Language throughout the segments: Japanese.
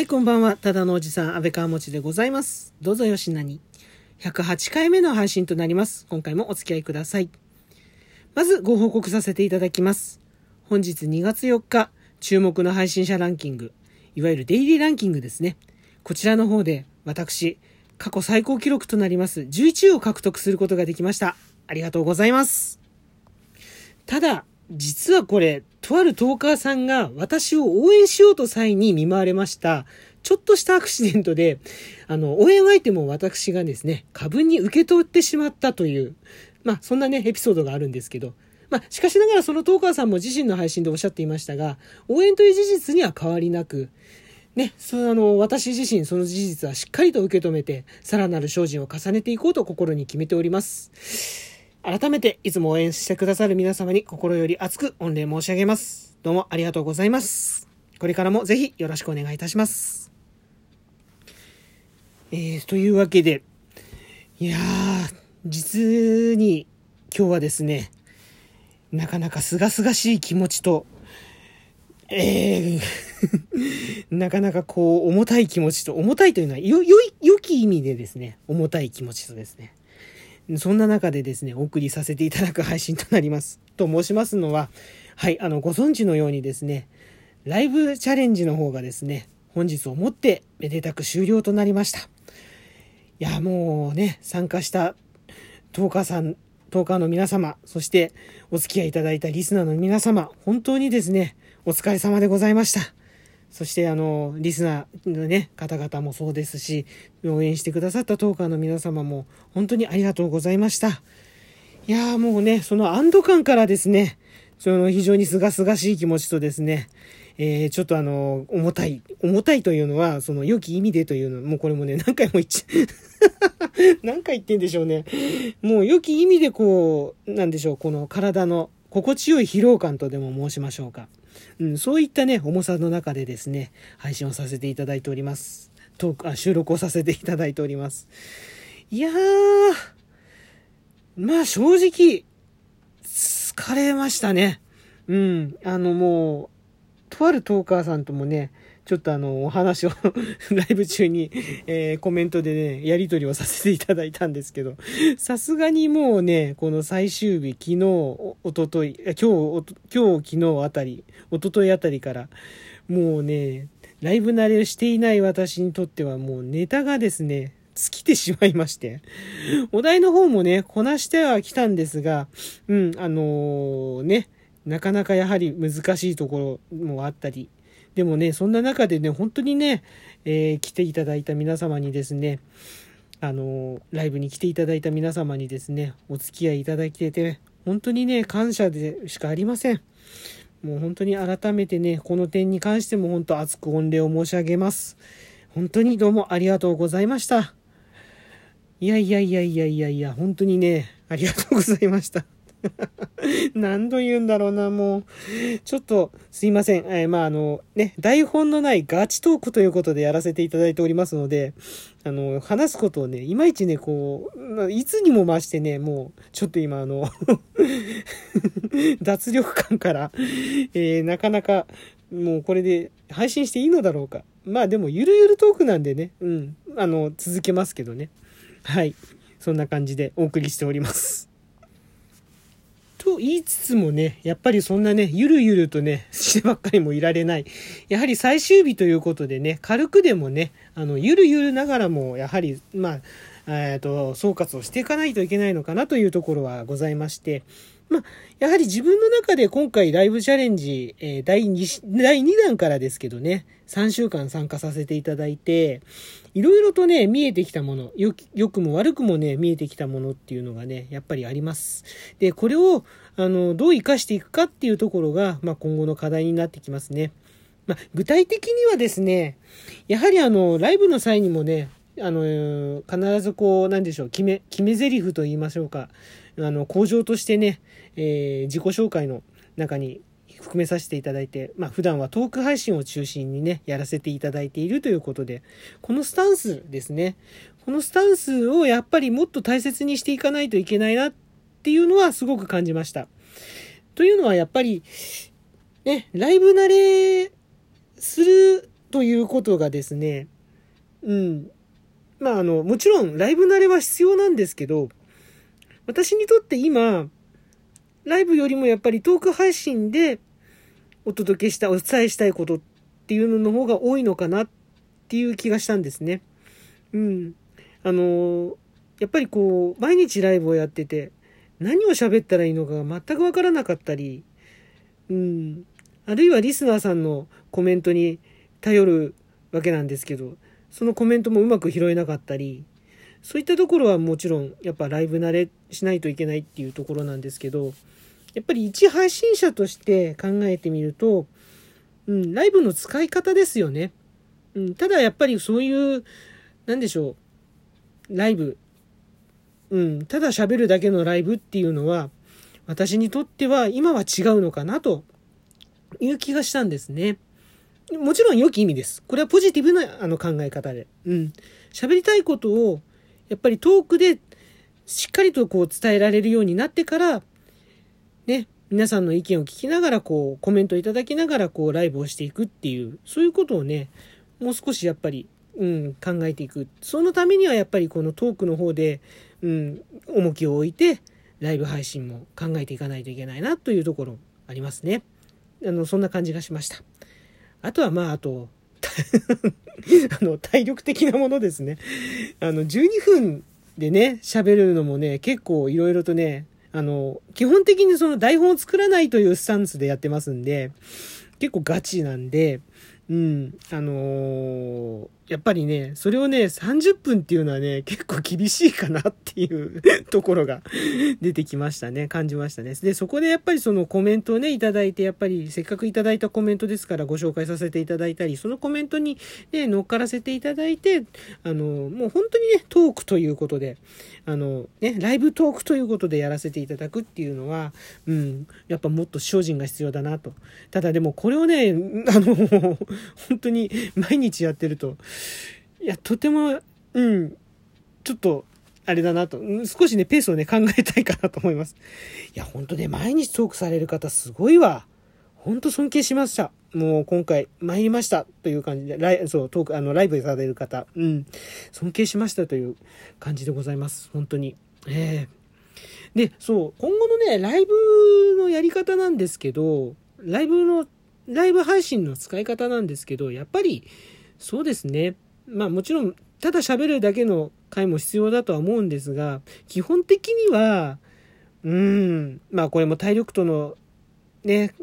はい、こんばんは。ただのおじさん、安倍川もちでございます。どうぞよしなに。108回目の配信となります。今回もお付き合いください。まず、ご報告させていただきます。本日2月4日、注目の配信者ランキング、いわゆるデイリーランキングですね。こちらの方で、私、過去最高記録となります11位を獲得することができました。ありがとうございます。ただ、実はこれ、とあるトーカーさんが私を応援しようと際に見舞われました、ちょっとしたアクシデントで、あの、応援アイテムを私がですね、過分に受け取ってしまったという、まあ、そんなね、エピソードがあるんですけど、まあ、しかしながらそのトーカーさんも自身の配信でおっしゃっていましたが、応援という事実には変わりなく、ね、そのあの、私自身その事実はしっかりと受け止めて、さらなる精進を重ねていこうと心に決めております。改めていつも応援してくださる皆様に心より熱く御礼申し上げます。どうもありがとうございます。これからもぜひよろしくお願いいたします。えー、というわけで、いやー、実に今日はですね、なかなか清々しい気持ちと、えー、なかなかこう、重たい気持ちと、重たいというのは、よ、よい、良き意味でですね、重たい気持ちとですね、そんな中でですね、お送りさせていただく配信となります。と申しますのは、はい、あの、ご存知のようにですね、ライブチャレンジの方がですね、本日をもってめでたく終了となりました。いや、もうね、参加したトーカーさん、トーカーの皆様、そしてお付き合いいただいたリスナーの皆様、本当にですね、お疲れ様でございました。そしてあの、リスナーのね、方々もそうですし、応援してくださったトーカーの皆様も本当にありがとうございました。いやーもうね、その安堵感からですね、その非常に清々しい気持ちとですね、えー、ちょっとあの、重たい、重たいというのは、その良き意味でというの、もうこれもね、何回も言っちゃ、何回言ってんでしょうね。もう良き意味でこう、なんでしょう、この体の心地よい疲労感とでも申しましょうか。うん、そういったね、重さの中でですね、配信をさせていただいております。トーク、あ、収録をさせていただいております。いやー、まあ正直、疲れましたね。うん、あのもう、とあるトーカーさんともね、ちょっとあの、お話を ライブ中に、えー、コメントでね、やり取りをさせていただいたんですけど、さすがにもうね、この最終日、昨日、おととい、今日、今日、昨日あたり、おとといあたりから、もうね、ライブ慣れをしていない私にとってはもうネタがですね、尽きてしまいまして。お題の方もね、こなしてはきたんですが、うん、あのー、ね、なかなかやはり難しいところもあったり、でもね、そんな中でね、本当にね、えー、来ていただいた皆様にですね、あの、ライブに来ていただいた皆様にですね、お付き合いいただいてて、本当にね、感謝でしかありません。もう本当に改めてね、この点に関しても本当熱く御礼を申し上げます。本当にどうもありがとうございました。いやいやいやいやいやいや、本当にね、ありがとうございました。何度言うんだろうな、もう。ちょっと、すいません。えー、まあ、あの、ね、台本のないガチトークということでやらせていただいておりますので、あの、話すことをね、いまいちね、こう、いつにも増してね、もう、ちょっと今、あの、脱力感から、えー、なかなか、もうこれで配信していいのだろうか。まあでも、ゆるゆるトークなんでね、うん、あの、続けますけどね。はい。そんな感じでお送りしております。と言いつつもね、やっぱりそんなね、ゆるゆるとね、してばっかりもいられない。やはり最終日ということでね、軽くでもね、あの、ゆるゆるながらも、やはり、まあ、えっと、総括をしていかないといけないのかなというところはございまして、まあ、やはり自分の中で今回ライブチャレンジ、えー、第2、第2弾からですけどね、3週間参加させていただいて、いろいろとね、見えてきたもの、よ、良くも悪くもね、見えてきたものっていうのがね、やっぱりあります。で、これを、あの、どう活かしていくかっていうところが、まあ、今後の課題になってきますね。まあ、具体的にはですね、やはりあの、ライブの際にもね、あの、必ずこう、なんでしょう、決め、決め台詞と言いましょうか。あの、工場としてね、えー、自己紹介の中に含めさせていただいて、まあ普段はトーク配信を中心にね、やらせていただいているということで、このスタンスですね。このスタンスをやっぱりもっと大切にしていかないといけないなっていうのはすごく感じました。というのはやっぱり、ね、ライブ慣れするということがですね、うん。まあ、あの、もちろんライブ慣れは必要なんですけど、私にとって今、ライブよりもやっぱりトーク配信でお届けした、お伝えしたいことっていうのの方が多いのかなっていう気がしたんですね。うん。あの、やっぱりこう、毎日ライブをやってて、何を喋ったらいいのかが全くわからなかったり、うん。あるいはリスナーさんのコメントに頼るわけなんですけど、そのコメントもうまく拾えなかったり、そういったところはもちろんやっぱライブ慣れしないといけないっていうところなんですけど、やっぱり一配信者として考えてみると、うん、ライブの使い方ですよね。うん、ただやっぱりそういう、なんでしょう、ライブ、うん、ただ喋るだけのライブっていうのは、私にとっては今は違うのかなという気がしたんですね。もちろん良き意味です。これはポジティブなあの考え方で。うん。喋りたいことを、やっぱりトークでしっかりとこう伝えられるようになってから、ね、皆さんの意見を聞きながら、こう、コメントいただきながら、こう、ライブをしていくっていう、そういうことをね、もう少しやっぱり、うん、考えていく。そのためにはやっぱりこのトークの方で、うん、重きを置いて、ライブ配信も考えていかないといけないなというところありますね。あの、そんな感じがしました。あとはまあ、あと、あの、体力的なものですね。あの、12分でね、喋るのもね、結構いろいろとね、あの、基本的にその台本を作らないというスタンスでやってますんで、結構ガチなんで、うん、あのー、やっぱりね、それをね、30分っていうのはね、結構厳しいかなっていう ところが 出てきましたね、感じましたね。で、そこでやっぱりそのコメントをね、いただいて、やっぱりせっかくいただいたコメントですからご紹介させていただいたり、そのコメントにね、乗っからせていただいて、あの、もう本当にね、トークということで、あの、ね、ライブトークということでやらせていただくっていうのは、うん、やっぱもっと精進が必要だなと。ただでもこれをね、あの、本当に毎日やってると、いや、とても、うん、ちょっと、あれだなと、少しね、ペースをね、考えたいかなと思います。いや、ほんとね、毎日トークされる方、すごいわ。ほんと尊敬しました。もう今回参りましたという感じで、ライそう、トーク、あの、ライブされる方、うん、尊敬しましたという感じでございます。本当に。ええー、で、そう、今後のね、ライブのやり方なんですけど、ライブの、ライブ配信の使い方なんですけど、やっぱり、そうですね。まあもちろん、ただ喋るだけの回も必要だとは思うんですが、基本的には、うん、まあこれも体力とのね、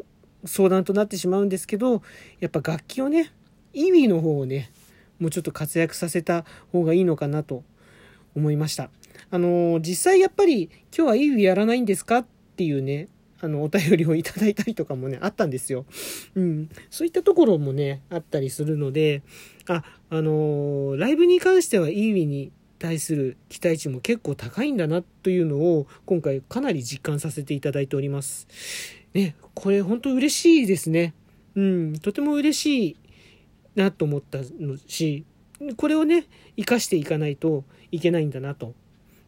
相談となってしまうんですけど、やっぱ楽器をね、イーウィーの方をね、もうちょっと活躍させた方がいいのかなと思いました。あの実際やっぱり今日はイーウィーやらないんですかっていうね、あの、お便りをいただいたりとかもね、あったんですよ。うん。そういったところもね、あったりするので、あ、あのー、ライブに関しては、イーウィに対する期待値も結構高いんだなというのを、今回かなり実感させていただいております。ね、これ本当嬉しいですね。うん、とても嬉しいなと思ったのし、これをね、活かしていかないといけないんだなと。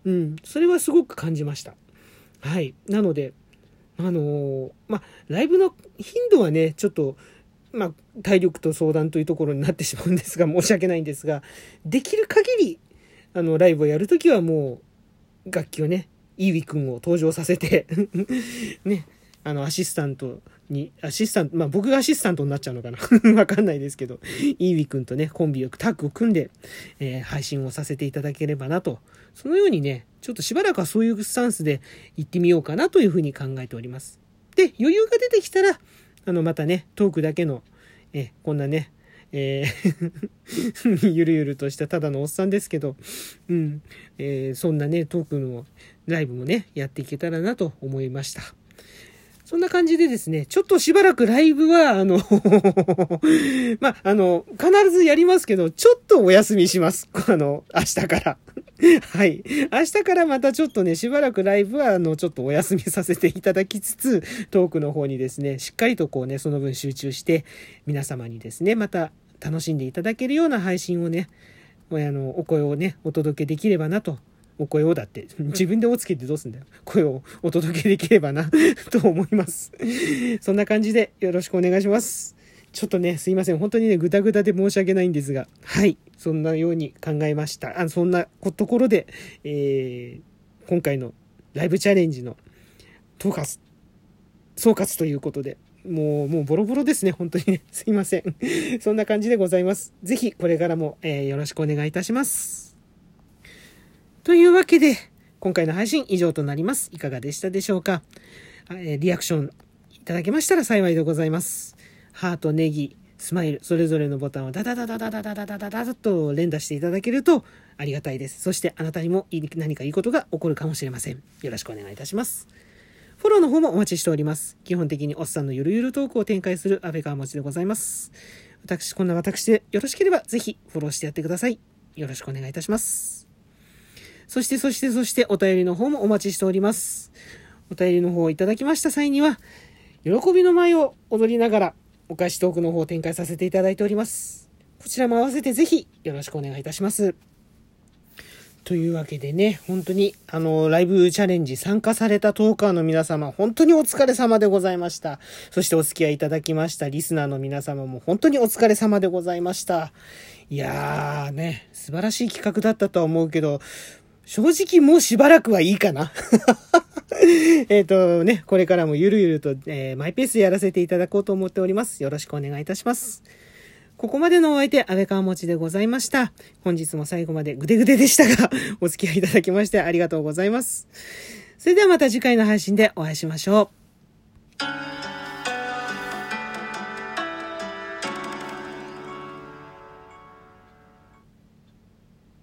うん、それはすごく感じました。はい。なので、あのー、まあ、ライブの頻度はね、ちょっと、まあ、体力と相談というところになってしまうんですが、申し訳ないんですが、できる限り、あの、ライブをやるときはもう、楽器をね、イーウィ君を登場させて ね、あの、アシスタントに、アシスタント、まあ僕がアシスタントになっちゃうのかな わかんないですけど、イーウィ君とね、コンビをタッグを組んで、えー、配信をさせていただければなと。そのようにね、ちょっとしばらくはそういうスタンスで行ってみようかなというふうに考えております。で、余裕が出てきたら、あの、またね、トークだけの、え、こんなね、えー ゆるゆるとしたただのおっさんですけど、うん、えー、そんなね、トークのライブもね、やっていけたらなと思いました。そんな感じでですね、ちょっとしばらくライブは、あの まあ、の、必ずやりますけど、ちょっとお休みします。あの、明日から はい。明日からまたちょっとね、しばらくライブは、あの、ちょっとお休みさせていただきつつ、トークの方にですね、しっかりとこうね、その分集中して、皆様にですね、また楽しんでいただけるような配信をね、あの、お声をね、お届けできればなとお声をだって、自分でおつけてどうすんだよ。声をお届けできればな と思います。そんな感じでよろしくお願いします。ちょっとね、すいません。本当にね、ぐだぐだで申し訳ないんですが、はい。そんなように考えました。あそんなところで、えー、今回のライブチャレンジの統括、総括ということで、もう、もうボロボロですね。本当にね。すいません。そんな感じでございます。ぜひ、これからも、えー、よろしくお願いいたします。というわけで、今回の配信以上となります。いかがでしたでしょうか、え、リアクションいただけましたら幸いでございます。ハート、ネギ、スマイル、それぞれのボタンをダダダダダダダダダダダダと連打していただけるとありがたいです。そしてあなたにも何かいいことが起こるかもしれません。よろしくお願いいたします。フォローの方もお待ちしております。基本的におっさんのゆるゆるトークを展開する安倍川持ちでございます。私、こんな私でよろしければぜひフォローしてやってください。よろしくお願いいたします。そして、そして、そして、お便りの方もお待ちしております。お便りの方をいただきました際には、喜びの舞を踊りながら、お返しトークの方を展開させていただいております。こちらも合わせてぜひよろしくお願いいたします。というわけでね、本当に、あの、ライブチャレンジ参加されたトーカーの皆様、本当にお疲れ様でございました。そしてお付き合いいただきましたリスナーの皆様も本当にお疲れ様でございました。いやーね、素晴らしい企画だったとは思うけど、正直もうしばらくはいいかな。えっとね、これからもゆるゆると、えー、マイペースでやらせていただこうと思っております。よろしくお願いいたします。ここまでのお相手、安倍川持ちでございました。本日も最後までぐでぐででしたが、お付き合いいただきましてありがとうございます。それではまた次回の配信でお会いしましょう。